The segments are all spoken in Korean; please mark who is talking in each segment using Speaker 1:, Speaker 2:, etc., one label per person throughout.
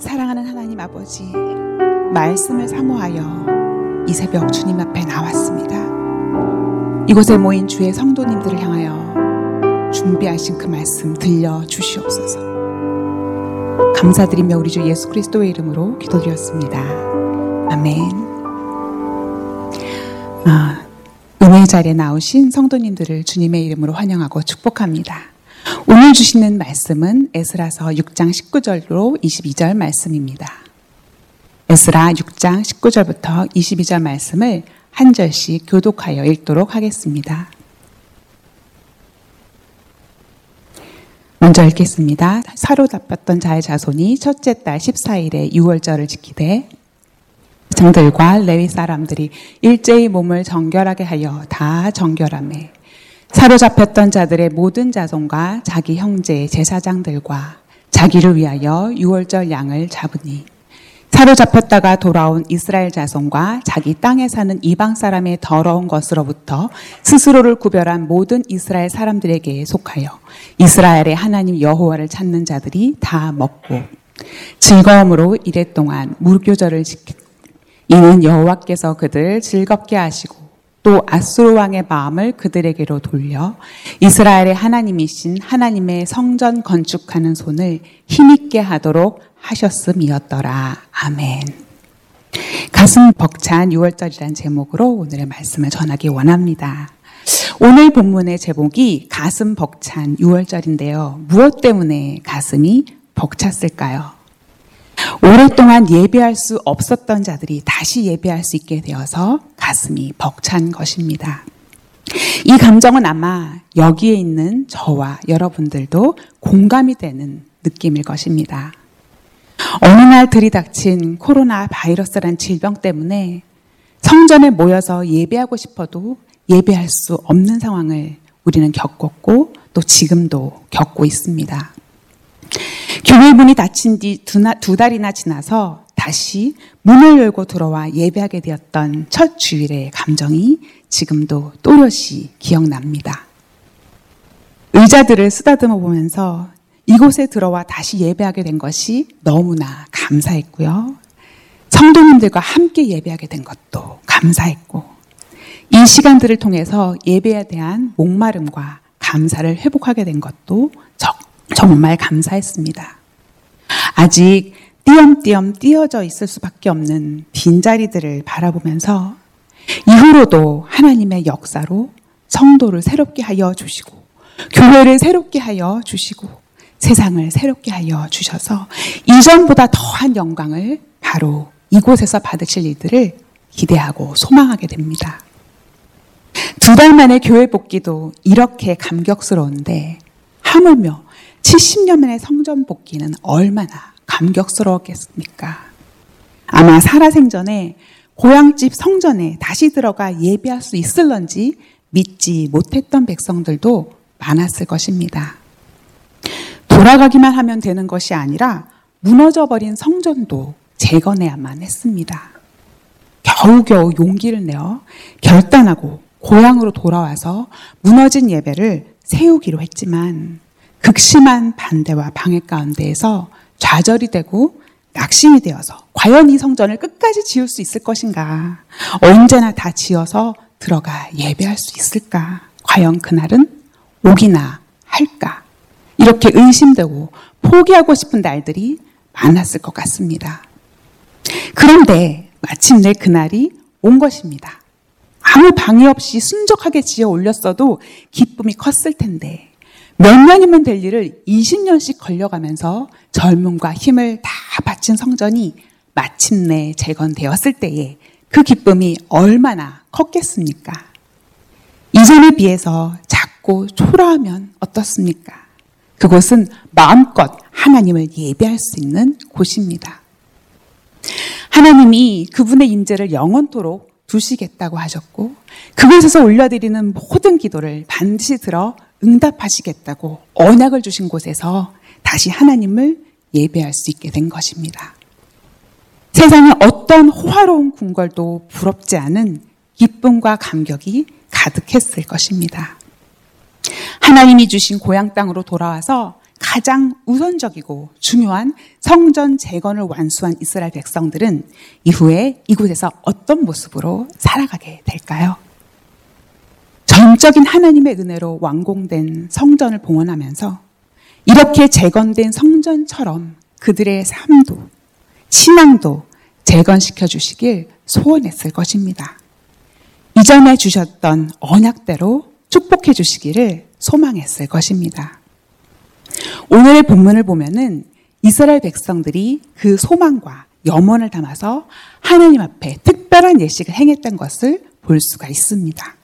Speaker 1: 사랑하는 하나님 아버지, 말씀을 사모하여 이 새벽 주님 앞에 나왔습니다. 이곳에 모인 주의 성도님들을 향하여 준비하신 그 말씀 들려 주시옵소서. 감사드리며 우리 주 예수 그리스도의 이름으로 기도드렸습니다. 아멘. 아, 은혜 자리에 나오신 성도님들을 주님의 이름으로 환영하고 축복합니다. 오늘 주시는 말씀은 에스라서 6장 19절로 22절 말씀입니다. 에스라 6장 19절부터 22절 말씀을 한 절씩 교독하여 읽도록 하겠습니다. 먼저 읽겠습니다. 사로잡혔던 자의 자손이 첫째 달 14일에 6월절을 지키되 장들과 레위 사람들이 일제히 몸을 정결하게 하여 다 정결함에 사로잡혔던 자들의 모든 자손과 자기 형제 제사장들과 자기를 위하여 유월절 양을 잡으니 사로잡혔다가 돌아온 이스라엘 자손과 자기 땅에 사는 이방 사람의 더러운 것으로부터 스스로를 구별한 모든 이스라엘 사람들에게 속하여 이스라엘의 하나님 여호와를 찾는 자들이 다 먹고 즐거움으로 이래 동안 무교절을 지키 이는 여호와께서 그들 즐겁게 하시고 또 아수르 왕의 마음을 그들에게로 돌려 이스라엘의 하나님이신 하나님의 성전 건축하는 손을 힘있게 하도록 하셨음이었더라. 아멘. 가슴 벅찬 6월절이란 제목으로 오늘의 말씀을 전하기 원합니다. 오늘 본문의 제목이 가슴 벅찬 6월절인데요. 무엇 때문에 가슴이 벅찼을까요? 오랫동안 예배할 수 없었던 자들이 다시 예배할 수 있게 되어서 가슴이 벅찬 것입니다. 이 감정은 아마 여기에 있는 저와 여러분들도 공감이 되는 느낌일 것입니다. 어느 날 들이닥친 코로나 바이러스란 질병 때문에 성전에 모여서 예배하고 싶어도 예배할 수 없는 상황을 우리는 겪었고 또 지금도 겪고 있습니다. 교회 문이 닫힌 뒤 두 달이나 지나서 다시 문을 열고 들어와 예배하게 되었던 첫 주일의 감정이 지금도 또렷이 기억납니다. 의자들을 쓰다듬어 보면서 이곳에 들어와 다시 예배하게 된 것이 너무나 감사했고요. 성도님들과 함께 예배하게 된 것도 감사했고, 이 시간들을 통해서 예배에 대한 목마름과 감사를 회복하게 된 것도 정말 감사했습니다. 아직 띄엄띄엄 띄어져 있을 수밖에 없는 빈자리들을 바라보면서 이후로도 하나님의 역사로 성도를 새롭게 하여 주시고 교회를 새롭게 하여 주시고 세상을 새롭게 하여 주셔서 이전보다 더한 영광을 바로 이곳에서 받으실 일들을 기대하고 소망하게 됩니다. 두 달 만에 교회 복귀도 이렇게 감격스러운데 하물며 70년 만에 성전 복귀는 얼마나 감격스러웠겠습니까? 아마 살아생전에 고향집 성전에 다시 들어가 예배할 수 있을런지 믿지 못했던 백성들도 많았을 것입니다. 돌아가기만 하면 되는 것이 아니라 무너져버린 성전도 재건해야만 했습니다. 겨우겨우 용기를 내어 결단하고 고향으로 돌아와서 무너진 예배를 세우기로 했지만 극심한 반대와 방해 가운데에서 좌절이 되고 낙심이 되어서 과연 이 성전을 끝까지 지을 수 있을 것인가? 언제나 다 지어서 들어가 예배할 수 있을까? 과연 그날은 오기나 할까? 이렇게 의심되고 포기하고 싶은 날들이 많았을 것 같습니다. 그런데 마침내 그날이 온 것입니다. 아무 방해 없이 순적하게 지어 올렸어도 기쁨이 컸을 텐데 몇 년이면 될 일을 20년씩 걸려가면서 젊음과 힘을 다 바친 성전이 마침내 재건되었을 때에 그 기쁨이 얼마나 컸겠습니까? 이전에 비해서 작고 초라하면 어떻습니까? 그곳은 마음껏 하나님을 예배할 수 있는 곳입니다. 하나님이 그분의 임재를 영원토록 두시겠다고 하셨고 그곳에서 올려드리는 모든 기도를 반드시 들어 응답하시겠다고 언약을 주신 곳에서 다시 하나님을 예배할 수 있게 된 것입니다. 세상의 어떤 호화로운 궁궐도 부럽지 않은 기쁨과 감격이 가득했을 것입니다. 하나님이 주신 고향 땅으로 돌아와서 가장 우선적이고 중요한 성전 재건을 완수한 이스라엘 백성들은 이후에 이곳에서 어떤 모습으로 살아가게 될까요? 전적인 하나님의 은혜로 완공된 성전을 봉헌하면서 이렇게 재건된 성전처럼 그들의 삶도 신앙도 재건시켜 주시길 소원했을 것입니다. 이전에 주셨던 언약대로 축복해 주시기를 소망했을 것입니다. 오늘의 본문을 보면은 이스라엘 백성들이 그 소망과 염원을 담아서 하나님 앞에 특별한 예식을 행했던 것을 볼 수가 있습니다.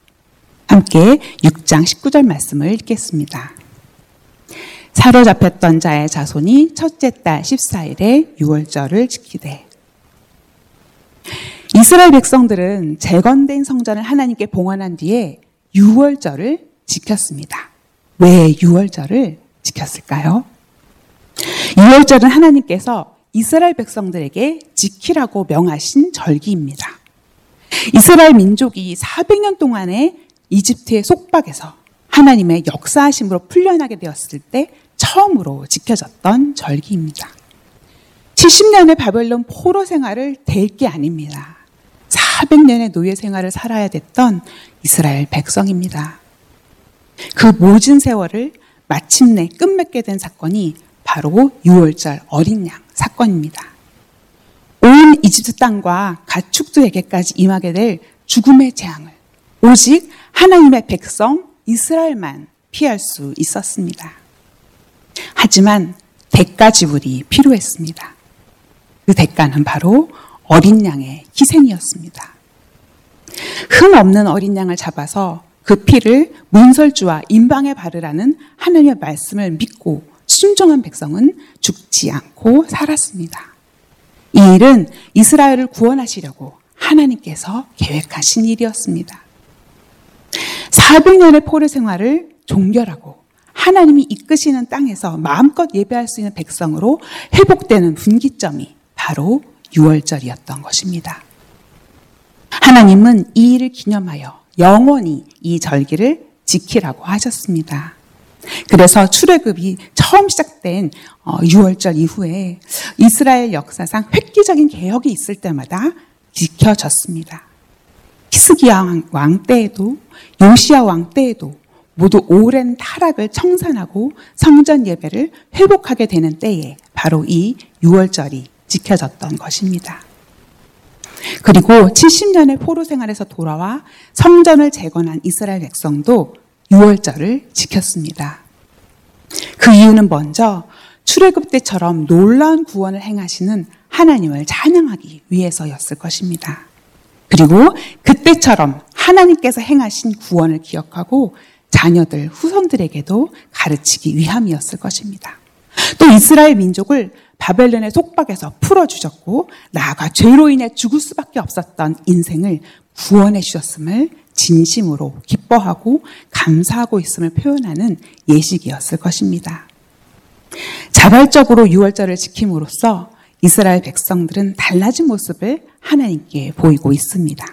Speaker 1: 함께 6장 19절 말씀을 읽겠습니다. 사로잡혔던 자의 자손이 첫째 달 14일에 6월절을 지키되 이스라엘 백성들은 재건된 성전을 하나님께 봉헌한 뒤에 6월절을 지켰습니다. 왜 6월절을 지켰을까요? 6월절은 하나님께서 이스라엘 백성들에게 지키라고 명하신 절기입니다. 이스라엘 민족이 400년 동안의 이집트의 속박에서 하나님의 역사하심으로 풀려나게 되었을 때 처음으로 지켜졌던 절기입니다. 70년의 바벨론 포로 생활을 될게 아닙니다. 400년의 노예 생활을 살아야 됐던 이스라엘 백성입니다. 그 모진 세월을 마침내 끝맺게 된 사건이 바로 6월절 어린 양 사건입니다. 온 이집트 땅과 가축들에게까지 임하게 될 죽음의 재앙을 오직 하나님의 백성 이스라엘만 피할 수 있었습니다. 하지만 대가 지불이 필요했습니다. 그 대가는 바로 어린 양의 희생이었습니다. 흠 없는 어린 양을 잡아서 그 피를 문설주와 인방에 바르라는 하나님의 말씀을 믿고 순종한 백성은 죽지 않고 살았습니다. 이 일은 이스라엘을 구원하시려고 하나님께서 계획하신 일이었습니다. 400년의 포로 생활을 종결하고 하나님이 이끄시는 땅에서 마음껏 예배할 수 있는 백성으로 회복되는 분기점이 바로 6월절이었던 것입니다. 하나님은 이 일을 기념하여 영원히 이 절기를 지키라고 하셨습니다. 그래서 출애굽이 처음 시작된 6월절 어, 이후에 이스라엘 역사상 획기적인 개혁이 있을 때마다 지켜졌습니다. 히스기야 왕 때에도 요시야 왕 때에도 모두 오랜 타락을 청산하고 성전 예배를 회복하게 되는 때에 바로 이 6월절이 지켜졌던 것입니다. 그리고 70년의 포로 생활에서 돌아와 성전을 재건한 이스라엘 백성도 6월절을 지켰습니다. 그 이유는 먼저 출애굽 때처럼 놀라운 구원을 행하시는 하나님을 찬양하기 위해서였을 것입니다. 그리고 그때처럼 하나님께서 행하신 구원을 기억하고 자녀들, 후손들에게도 가르치기 위함이었을 것입니다. 또 이스라엘 민족을 바벨론의 속박에서 풀어주셨고, 나아가 죄로 인해 죽을 수밖에 없었던 인생을 구원해 주셨음을 진심으로 기뻐하고 감사하고 있음을 표현하는 예식이었을 것입니다. 자발적으로 유월절을 지킴으로써 이스라엘 백성들은 달라진 모습을 하나님께 보이고 있습니다.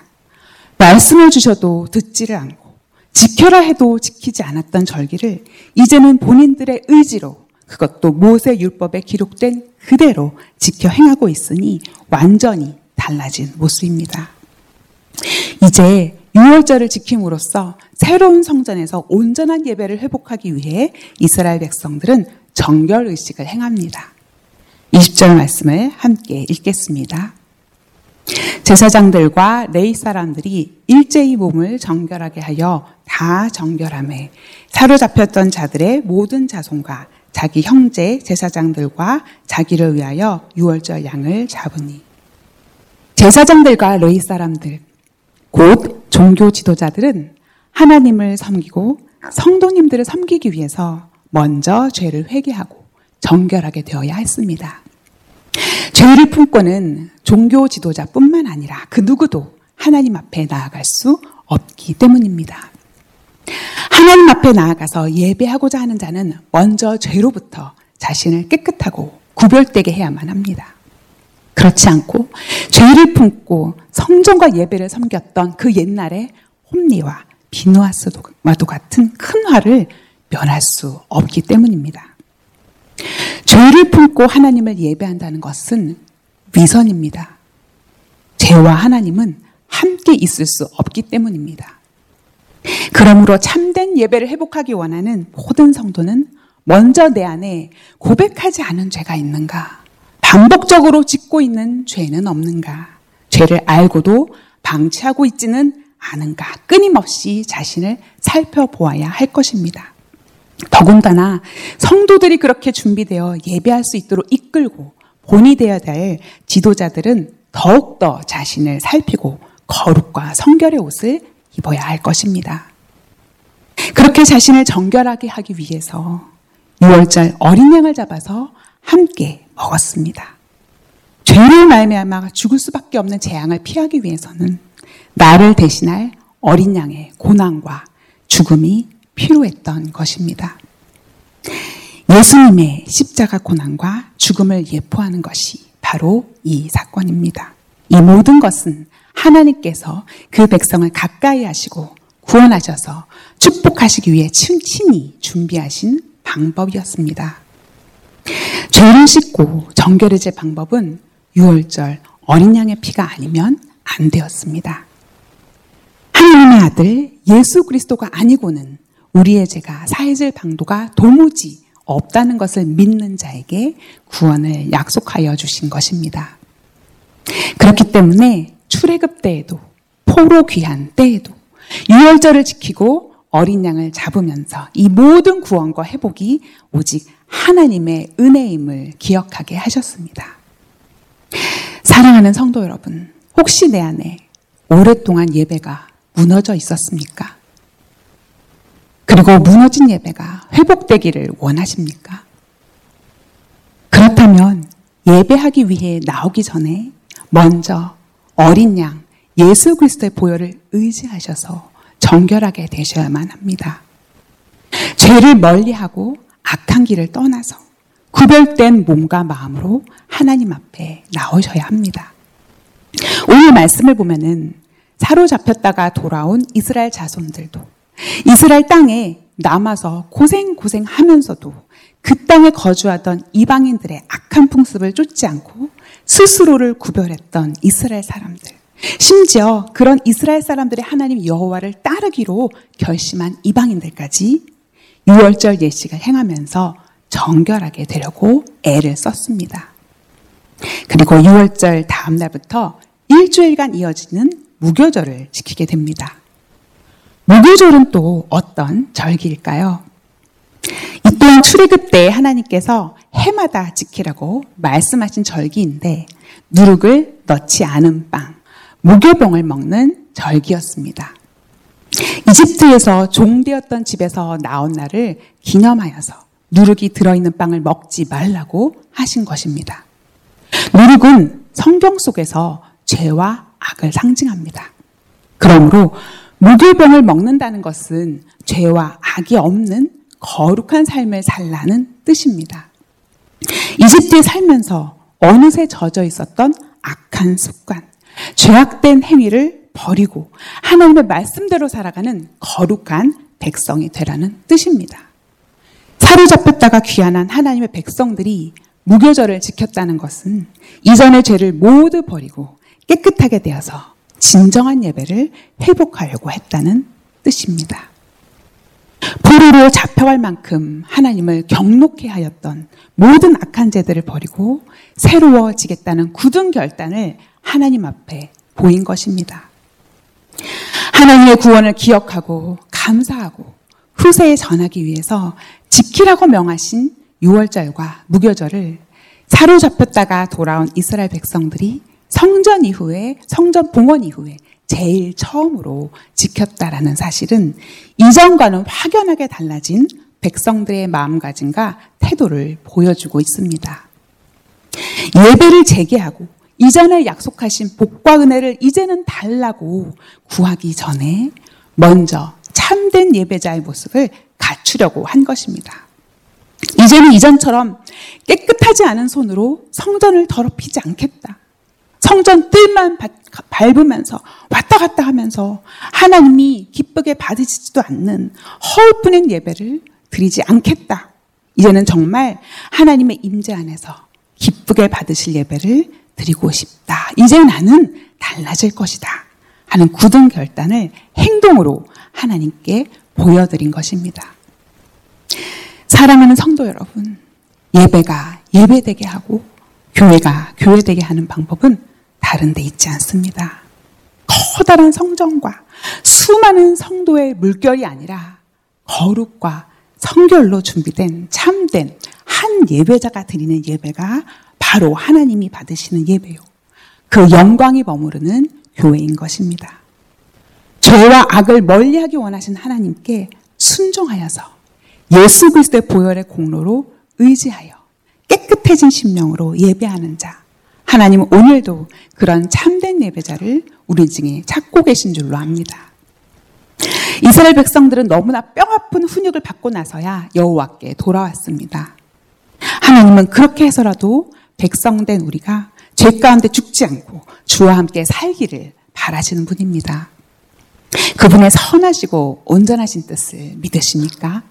Speaker 1: 말씀을 주셔도 듣지를 않고 지켜라 해도 지키지 않았던 절기를 이제는 본인들의 의지로 그것도 모세 율법에 기록된 그대로 지켜 행하고 있으니 완전히 달라진 모습입니다. 이제 6월절을 지킴으로써 새로운 성전에서 온전한 예배를 회복하기 위해 이스라엘 백성들은 정결 의식을 행합니다. 20절 말씀을 함께 읽겠습니다. 제사장들과 레이 사람들이 일제히 몸을 정결하게 하여 다 정결함에 사로잡혔던 자들의 모든 자손과 자기 형제 제사장들과 자기를 위하여 유월절 양을 잡으니 제사장들과 레이 사람들 곧 종교 지도자들은 하나님을 섬기고 성도님들을 섬기기 위해서 먼저 죄를 회개하고 정결하게 되어야 했습니다. 죄를 품고는 종교 지도자뿐만 아니라 그 누구도 하나님 앞에 나아갈 수 없기 때문입니다. 하나님 앞에 나아가서 예배하고자 하는 자는 먼저 죄로부터 자신을 깨끗하고 구별되게 해야만 합니다. 그렇지 않고 죄를 품고 성전과 예배를 섬겼던 그 옛날의 홈리와 비누아스와도 같은 큰 화를 면할 수 없기 때문입니다. 죄를 품고 하나님을 예배한다는 것은 위선입니다. 죄와 하나님은 함께 있을 수 없기 때문입니다. 그러므로 참된 예배를 회복하기 원하는 모든 성도는 먼저 내 안에 고백하지 않은 죄가 있는가? 반복적으로 짓고 있는 죄는 없는가? 죄를 알고도 방치하고 있지는 않은가? 끊임없이 자신을 살펴보아야 할 것입니다. 더군다나 성도들이 그렇게 준비되어 예배할 수 있도록 이끌고 본이 되어야 될 지도자들은 더욱더 자신을 살피고 거룩과 성결의 옷을 입어야 할 것입니다. 그렇게 자신을 정결하게 하기 위해서 6월절 어린 양을 잡아서 함께 먹었습니다. 죄를 말미암아 죽을 수밖에 없는 재앙을 피하기 위해서는 나를 대신할 어린 양의 고난과 죽음이 필요했던 것입니다. 예수님의 십자가 고난과 죽음을 예포하는 것이 바로 이 사건입니다. 이 모든 것은 하나님께서 그 백성을 가까이 하시고 구원하셔서 축복하시기 위해 친히 준비하신 방법이었습니다. 죄를 씻고 정결해질 방법은 6월절 어린 양의 피가 아니면 안 되었습니다. 하나님의 아들 예수 그리스도가 아니고는 우리의 죄가 사해질 방도가 도무지 없다는 것을 믿는 자에게 구원을 약속하여 주신 것입니다. 그렇기 때문에 출애굽 때에도 포로 귀한 때에도 유월절을 지키고 어린 양을 잡으면서 이 모든 구원과 회복이 오직 하나님의 은혜임을 기억하게 하셨습니다. 사랑하는 성도 여러분, 혹시 내 안에 오랫동안 예배가 무너져 있었습니까? 그리고 무너진 예배가 회복되기를 원하십니까? 그렇다면 예배하기 위해 나오기 전에 먼저 어린 양 예수 그리스도의 보혈을 의지하셔서 정결하게 되셔야만 합니다. 죄를 멀리하고 악한 길을 떠나서 구별된 몸과 마음으로 하나님 앞에 나오셔야 합니다. 오늘 말씀을 보면은 사로잡혔다가 돌아온 이스라엘 자손들도 이스라엘 땅에 남아서 고생고생 하면서도 그 땅에 거주하던 이방인들의 악한 풍습을 쫓지 않고 스스로를 구별했던 이스라엘 사람들. 심지어 그런 이스라엘 사람들의 하나님 여호와를 따르기로 결심한 이방인들까지 6월절 예식을 행하면서 정결하게 되려고 애를 썼습니다. 그리고 6월절 다음 날부터 일주일간 이어지는 무교절을 지키게 됩니다. 무교절은 또 어떤 절기일까요? 이 또한 출애굽 때 하나님께서 해마다 지키라고 말씀하신 절기인데 누룩을 넣지 않은 빵, 무교병을 먹는 절기였습니다. 이집트에서 종되었던 집에서 나온 날을 기념하여서 누룩이 들어있는 빵을 먹지 말라고 하신 것입니다. 누룩은 성경 속에서 죄와 악을 상징합니다. 그러므로 무교병을 먹는다는 것은 죄와 악이 없는 거룩한 삶을 살라는 뜻입니다. 이집트에 살면서 어느새 젖어 있었던 악한 습관, 죄악된 행위를 버리고 하나님의 말씀대로 살아가는 거룩한 백성이 되라는 뜻입니다. 사로잡혔다가 귀환한 하나님의 백성들이 무교절을 지켰다는 것은 이전의 죄를 모두 버리고 깨끗하게 되어서 진정한 예배를 회복하려고 했다는 뜻입니다. 포로로 잡혀갈 만큼 하나님을 경록해 하였던 모든 악한 죄들을 버리고 새로워지겠다는 굳은 결단을 하나님 앞에 보인 것입니다. 하나님의 구원을 기억하고 감사하고 후세에 전하기 위해서 지키라고 명하신 6월절과 무교절을 사로잡혔다가 돌아온 이스라엘 백성들이 성전 이후에 성전 봉헌 이후에 제일 처음으로 지켰다라는 사실은 이전과는 확연하게 달라진 백성들의 마음가짐과 태도를 보여주고 있습니다. 예배를 재개하고 이전에 약속하신 복과 은혜를 이제는 달라고 구하기 전에 먼저 참된 예배자의 모습을 갖추려고 한 것입니다. 이제는 이전처럼 깨끗하지 않은 손으로 성전을 더럽히지 않겠다. 성전 뜰만 밟으면서 왔다 갔다 하면서 하나님이 기쁘게 받으시지도 않는 허울뿐인 예배를 드리지 않겠다. 이제는 정말 하나님의 임재 안에서 기쁘게 받으실 예배를 드리고 싶다. 이제 나는 달라질 것이다. 하는 굳은 결단을 행동으로 하나님께 보여드린 것입니다. 사랑하는 성도 여러분, 예배가 예배되게 하고 교회가 교회되게 하는 방법은 다른 데 있지 않습니다. 커다란 성전과 수많은 성도의 물결이 아니라 거룩과 성결로 준비된 참된 한 예배자가 드리는 예배가 바로 하나님이 받으시는 예배요. 그 영광이 머무르는 교회인 것입니다. 죄와 악을 멀리하기 원하신 하나님께 순종하여서 예수 그리스도의 보혈의 공로로 의지하여 깨끗해진 심령으로 예배하는 자. 하나님은 오늘도 그런 참된 예배자를 우리 중에 찾고 계신 줄로 압니다. 이스라엘 백성들은 너무나 뼈아픈 훈육을 받고 나서야 여호와께 돌아왔습니다. 하나님은 그렇게 해서라도 백성된 우리가 죄 가운데 죽지 않고 주와 함께 살기를 바라시는 분입니다. 그분의 선하시고 온전하신 뜻을 믿으십니까?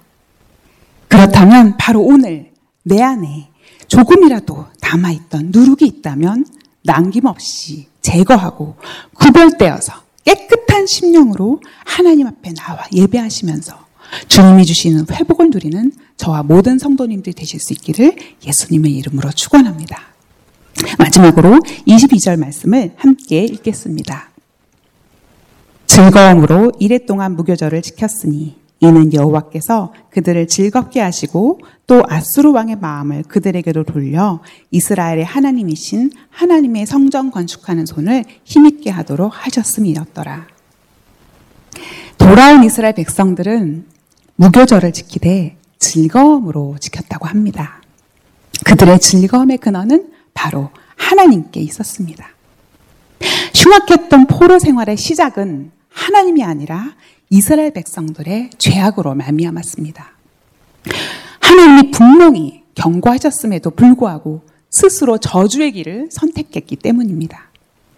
Speaker 1: 그렇다면 바로 오늘 내 안에 조금이라도 남아있던 누룩이 있다면 남김없이 제거하고 구별되어서 깨끗한 심령으로 하나님 앞에 나와 예배하시면서 주님이 주시는 회복을 누리는 저와 모든 성도님들이 되실 수 있기를 예수님의 이름으로 축원합니다. 마지막으로 22절 말씀을 함께 읽겠습니다. 즐거움으로 이래 동안 무교절을 지켰으니 이는 여호와께서 그들을 즐겁게 하시고 또 아수르 왕의 마음을 그들에게로 돌려 이스라엘의 하나님이신 하나님의 성전 건축하는 손을 힘있게 하도록 하셨음이었더라. 돌아온 이스라엘 백성들은 무교절을 지키되 즐거움으로 지켰다고 합니다. 그들의 즐거움의 근원은 바로 하나님께 있었습니다. 흉악했던 포로 생활의 시작은 하나님이 아니라 이스라엘 백성들의 죄악으로 말미암았습니다. 하나님이 분명히 경고하셨음에도 불구하고 스스로 저주의 길을 선택했기 때문입니다.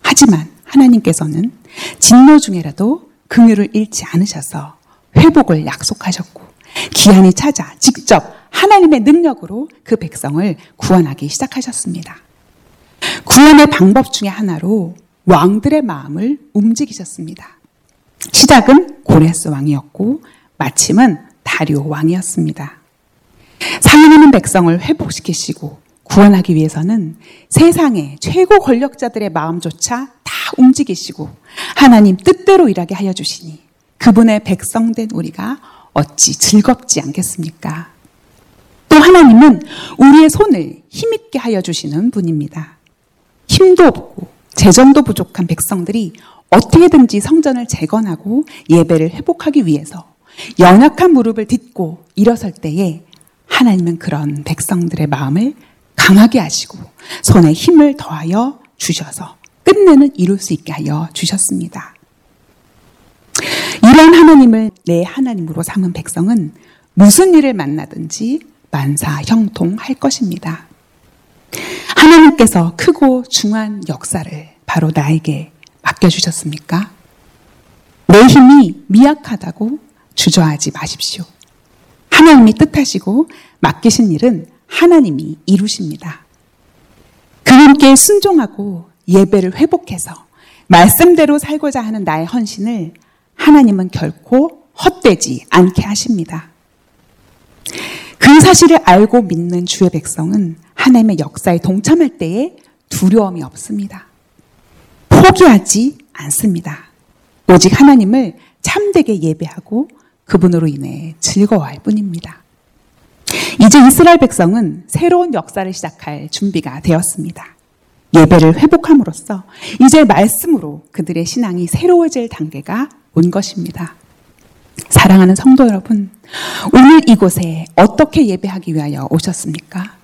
Speaker 1: 하지만 하나님께서는 진노 중에라도 긍휼을 잃지 않으셔서 회복을 약속하셨고 기한이 찾아 직접 하나님의 능력으로 그 백성을 구원하기 시작하셨습니다. 구원의 방법 중에 하나로 왕들의 마음을 움직이셨습니다. 시작은 고레스 왕이었고 마침은 다리오 왕이었습니다. 살아남은 백성을 회복시키시고 구원하기 위해서는 세상의 최고 권력자들의 마음조차 다 움직이시고 하나님 뜻대로 일하게 하여 주시니 그분의 백성된 우리가 어찌 즐겁지 않겠습니까? 또 하나님은 우리의 손을 힘있게 하여 주시는 분입니다. 힘도 없고 재정도 부족한 백성들이 어떻게든지 성전을 재건하고 예배를 회복하기 위해서 연약한 무릎을 딛고 일어설 때에 하나님은 그런 백성들의 마음을 강하게 하시고 손에 힘을 더하여 주셔서 끝내는 이룰 수 있게 하여 주셨습니다. 이런 하나님을 내 하나님으로 삼은 백성은 무슨 일을 만나든지 만사 형통할 것입니다. 하나님께서 크고 중한 역사를 바로 나에게 맡겨주셨습니까? 내 힘이 미약하다고 주저하지 마십시오. 하나님이 뜻하시고 맡기신 일은 하나님이 이루십니다. 그분께 순종하고 예배를 회복해서 말씀대로 살고자 하는 나의 헌신을 하나님은 결코 헛되지 않게 하십니다. 그 사실을 알고 믿는 주의 백성은 하나님의 역사에 동참할 때에 두려움이 없습니다. 포기하지 않습니다. 오직 하나님을 참되게 예배하고 그분으로 인해 즐거워할 뿐입니다. 이제 이스라엘 백성은 새로운 역사를 시작할 준비가 되었습니다. 예배를 회복함으로써 이제 말씀으로 그들의 신앙이 새로워질 단계가 온 것입니다. 사랑하는 성도 여러분, 오늘 이곳에 어떻게 예배하기 위하여 오셨습니까?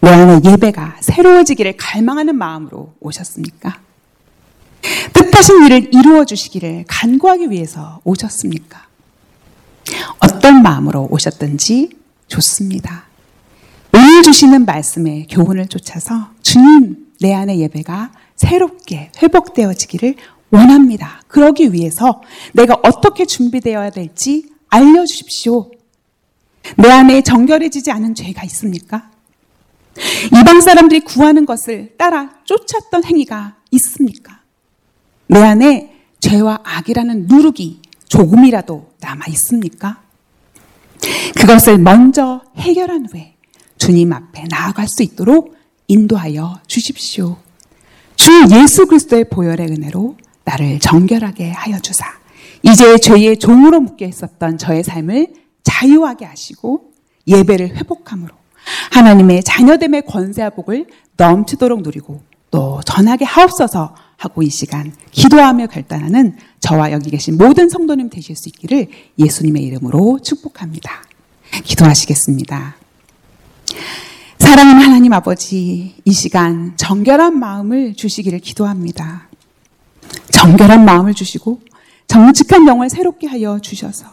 Speaker 1: 내 안에 예배가 새로워지기를 갈망하는 마음으로 오셨습니까? 뜻하신 일을 이루어 주시기를 간구하기 위해서 오셨습니까? 어떤 마음으로 오셨든지 좋습니다. 오늘 주시는 말씀의 교훈을 쫓아서 주님 내 안의 예배가 새롭게 회복되어지기를 원합니다. 그러기 위해서 내가 어떻게 준비되어야 될지 알려주십시오. 내 안에 정결해지지 않은 죄가 있습니까? 이방 사람들이 구하는 것을 따라 쫓았던 행위가 있습니까? 내 안에 죄와 악이라는 누룩이 조금이라도 남아 있습니까? 그것을 먼저 해결한 후에 주님 앞에 나아갈 수 있도록 인도하여 주십시오. 주 예수 그리스도의 보혈의 은혜로 나를 정결하게 하여 주사. 이제 죄의 종으로 묶여 있었던 저의 삶을 자유하게 하시고 예배를 회복함으로 하나님의 자녀됨의 권세와 복을 넘치도록 누리고 또 전하게 하옵소서 하고 이 시간 기도하며 결단하는 저와 여기 계신 모든 성도님 되실 수 있기를 예수님의 이름으로 축복합니다. 기도하시겠습니다. 사랑하는 하나님 아버지, 이 시간 정결한 마음을 주시기를 기도합니다. 정결한 마음을 주시고 정직한 영을 새롭게 하여 주셔서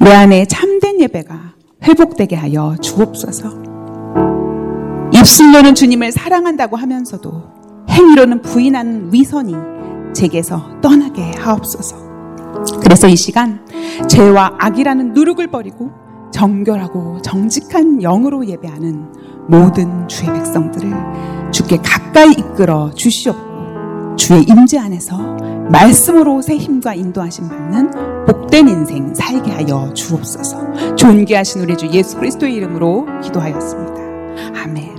Speaker 1: 내 안에 참된 예배가 회복되게 하여 주옵소서. 입술로는 주님을 사랑한다고 하면서도 행위로는 부인하는 위선이 제게서 떠나게 하옵소서. 그래서 이 시간 죄와 악이라는 누룩을 버리고 정결하고 정직한 영으로 예배하는 모든 주의 백성들을 주께 가까이 이끌어 주시옵고 주의 임재 안에서 말씀으로 새 힘과 인도하심 받는 복된 인생 살게 하여 주옵소서. 존귀하신 우리 주 예수 그리스도의 이름으로 기도하였습니다. 아멘.